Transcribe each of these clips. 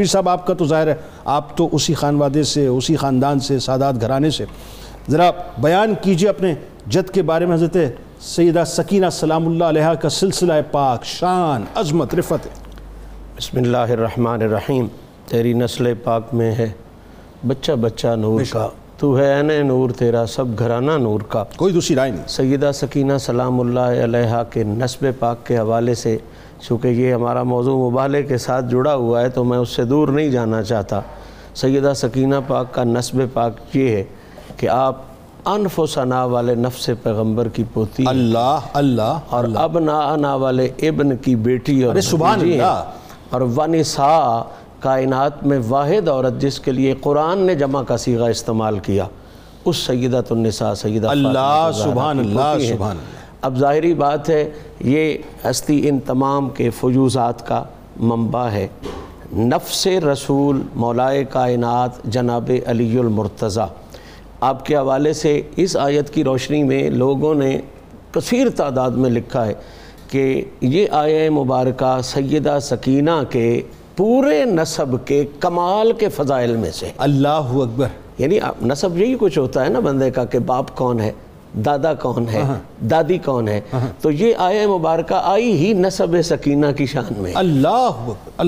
پیر صاحب آپ کا تو ظاہر ہے آپ تو اسی خانوادے سے اسی خاندان سے سادات گھرانے سے۔ ذرا بیان کیجیے اپنے جد کے بارے میں حضرت سیدہ سکینہ سلام اللہ علیہ کا سلسلہ پاک شان عظمت رفت بسم اللہ الرحمن الرحیم۔ تیری نسل پاک میں ہے بچہ بچہ نور کا۔ تو ہے این نور تیرا سب گھرانہ نور کا۔ کوئی دوسری رائے نہیں۔ سیدہ سکینہ سلام اللہ علیہ کے نسب پاک کے حوالے سے چونکہ یہ ہمارا موضوع مبالے کے ساتھ جڑا ہوا ہے تو میں اس سے دور نہیں جانا چاہتا سیدہ سکینہ پاک کا نسب پاک یہ ہے کہ آپ انف و ثنا والے نفس پیغمبر کی پوتی اللہ اللہ اور اب نا والے ابن کی بیٹی اور سبحان۔ اللہ۔ اور ونساء کائنات میں واحد عورت جس کے لیے قرآن نے جمع کا صیغہ استعمال کیا اس سیدت النساء سیدہ اللہ سبحان اللہ۔ سبحان اب ظاہری بات ہے یہ ہستی ان تمام کے فیوزات کا منبع ہے۔ نفس رسول مولائے کائنات جناب علی المرتضی۔ آپ کے حوالے سے اس آیت کی روشنی میں لوگوں نے کثیر تعداد میں لکھا ہے کہ یہ آیہ مبارکہ سیدہ سکینہ کے پورے نسب کے کمال کے فضائل میں سے اللہ اکبر۔ یعنی نسب یہی کچھ ہوتا ہے نا بندے کا کہ باپ کون ہے۔ دادا کون ہے؟ دادی کون ہے؟ تو یہ آیہ مبارکہ آئی ہی نسب سکینہ کی شان میں۔ اللہ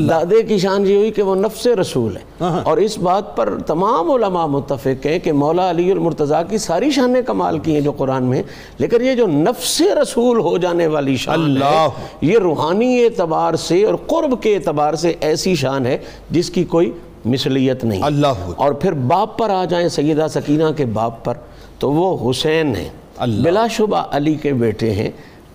دادے کی شان یہ ہوئی کہ وہ نفس رسول ہے۔ اور اس بات پر تمام علماء متفق ہیں کہ مولا علی المرتضیٰ کی ساری شانیں کمال کی ہیں جو قرآن میں۔ لیکن یہ جو نفس رسول ہو جانے والی شان ہے اللہ۔ یہ روحانی اعتبار سے اور قرب کے اعتبار سے ایسی شان ہے جس کی کوئی مثلیت نہیں۔ اللہ اور پھر باپ پر آ جائیں سیدہ سکینہ کے باپ پر تو وہ حسین ہیں۔ بلا شبہ علی کے بیٹے ہیں۔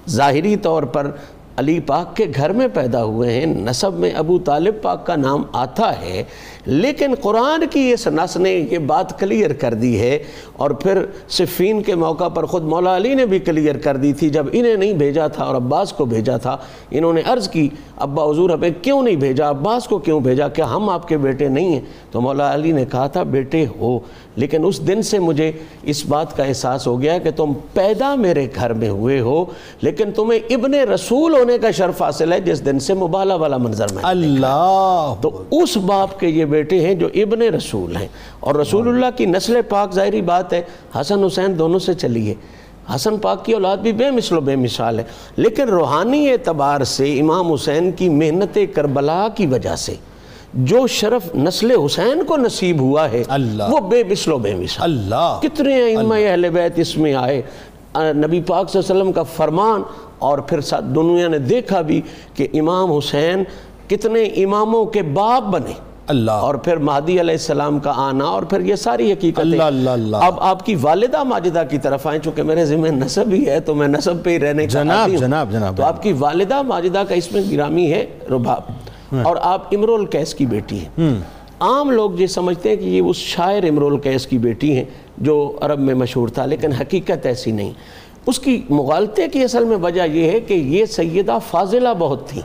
ظاہری طور پر علی پاک کے گھر میں پیدا ہوئے ہیں۔ نسب میں ابو طالب پاک کا نام آتا ہے، لیکن قرآن کی اس نس نے یہ بات کلیئر کر دی ہے۔ اور پھر صفین کے موقع پر خود مولا علی نے بھی کلیئر کر دی تھی، جب انہیں نہیں بھیجا تھا اور عباس کو بھیجا تھا، انہوں نے عرض کی، ابا حضور ہمیں کیوں نہیں بھیجا؟ عباس کو کیوں بھیجا کیا ہم آپ کے بیٹے نہیں ہیں؟ تو مولا علی نے کہا تھا، بیٹے ہو، لیکن اس دن سے مجھے اس بات کا احساس ہو گیا کہ تم پیدا میرے گھر میں ہوئے ہو، لیکن تمہیں ابن رسول ہونے کا شرف حاصل ہے جس دن سے مبالہ والا منظر میں اللہ۔ تو اس باپ کے یہ بیٹے ہیں جو ابن رسول ہیں۔ اور رسول اللہ کی نسل پاک ظاہری بات ہے حسن حسین دونوں سے چلی ہے۔ حسن پاک کی اولاد بھی بے مثل و بے مثال ہے۔ لیکن روحانی اعتبار سے امام حسین کی محنت کربلا کی وجہ سے جو شرف نسل حسین کو نصیب ہوا ہے اللہ۔ وہ بے مثل و بے مثال۔ اللہ۔ کتنے ائمہ اہل بیت اس میں آئے۔ نبی پاک صلی اللہ علیہ وسلم کا فرمان اور پھر دنیا نے دیکھا بھی کہ امام حسین کتنے اماموں کے باپ بنے۔ اللہ۔ اور پھر مہدی علیہ السلام کا آنا اور پھر یہ ساری حقیقتیں۔ اللہ اللہ اللہ۔ اب آپ کی والدہ ماجدہ کی طرف آئیں چونکہ میرے ذمہ نسب ہی ہے تو میں نسب پہ ہی رہنے کا جناب ہوں۔ جناب جناب تو آپ کی والدہ ماجدہ کا اس میں گرامی ہے رباب۔ اور آپ امرو القیس کی بیٹی ہیں۔ عام لوگ یہ سمجھتے ہیں کہ یہ اس شاعر امرول قیس کی بیٹی ہیں جو عرب میں مشہور تھا، لیکن حقیقت ایسی نہیں۔ اس کی مغالطے کی اصل میں وجہ یہ ہے کہ یہ سیدہ فاضلہ بہت تھی۔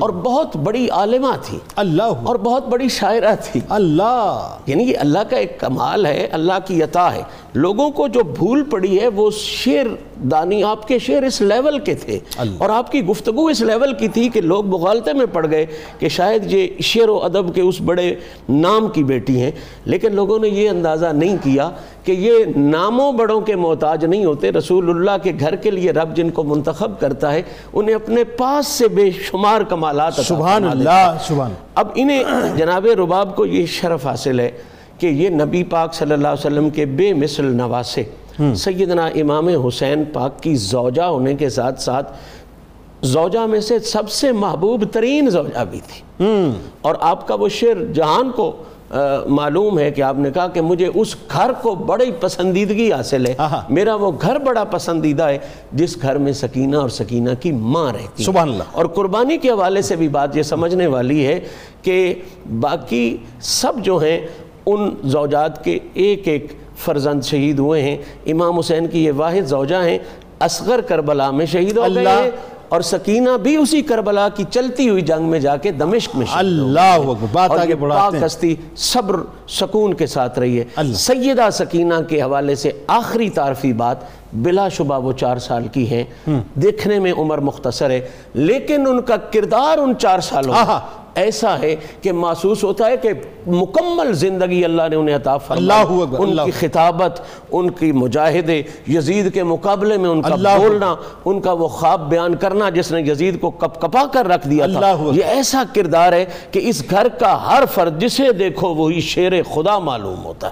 اور بہت بڑی عالمہ تھی۔ اللہ۔ اور بہت بڑی شاعرہ تھی۔ اللہ۔ یعنی یہ اللہ کا ایک کمال ہے اللہ کی عطا ہے۔ لوگوں کو جو بھول پڑی ہے وہ شعر دانی آپ کے شعر اس لیول کے تھے۔ اور آپ کی گفتگو اس لیول کی تھی کہ لوگ مغالطے میں پڑ گئے کہ شاید یہ شعر و ادب کے اس بڑے نام کی بیٹی ہیں۔ لیکن لوگوں نے یہ اندازہ نہیں کیا کہ یہ ناموں بڑوں کے محتاج نہیں ہوتے۔ رسول اللہ کے گھر کے لیے رب جن کو منتخب کرتا ہے انہیں اپنے پاس سے بے شمار کمالات سبحان۔ اللہ سبحان اب انہیں جناب رباب کو یہ شرف حاصل ہے کہ یہ نبی پاک صلی اللہ علیہ وسلم کے بے مثل نواسے۔ سیدنا امام حسین پاک کی زوجہ ہونے کے ساتھ ساتھ زوجہ میں سے سب سے محبوب ترین زوجہ بھی تھی۔ اور آپ کا وہ شعر جہان کو معلوم ہے کہ آپ نے کہا کہ مجھے اس گھر کو بڑی پسندیدگی حاصل ہے۔ میرا وہ گھر بڑا پسندیدہ ہے جس گھر میں سکینہ اور سکینہ کی ماں رہتی ہے۔ سبحان اللہ۔ اور قربانی کے حوالے سے بھی بات یہ سمجھنے والی ہے کہ باقی سب جو ہیں ان زوجات کے ایک ایک فرزند شہید ہوئے ہیں۔ امام حسین کی یہ واحد زوجہ ہیں۔ اصغر کربلا میں شہید ہو گئے ہیں۔ اور سکینہ بھی اسی کربلا کی چلتی ہوئی جنگ میں جا کے دمشق میں اللہ بات اور آگے یہ بڑھاتے پاک ہیں۔ ہستی صبر سکون کے ساتھ رہی ہے۔ سیدہ سکینہ کے حوالے سے آخری تعارفی بات بلا شبہ وہ چار سال کی ہیں۔ دیکھنے میں عمر مختصر ہے لیکن ان کا کردار ان چار سالوں ایسا ہے کہ محسوس ہوتا ہے کہ مکمل زندگی اللہ نے انہیں عطا فرمائی۔ اللہ ان اللہ کی خطابت ان کی مجاہدے یزید کے مقابلے میں ان کا بولنا ان کا وہ خواب بیان کرنا جس نے یزید کو کپ کپا کر رکھ دیا تھا۔ یہ ایسا کردار ہے کہ اس گھر کا ہر فرد جسے دیکھو وہی شیر خدا معلوم ہوتا ہے۔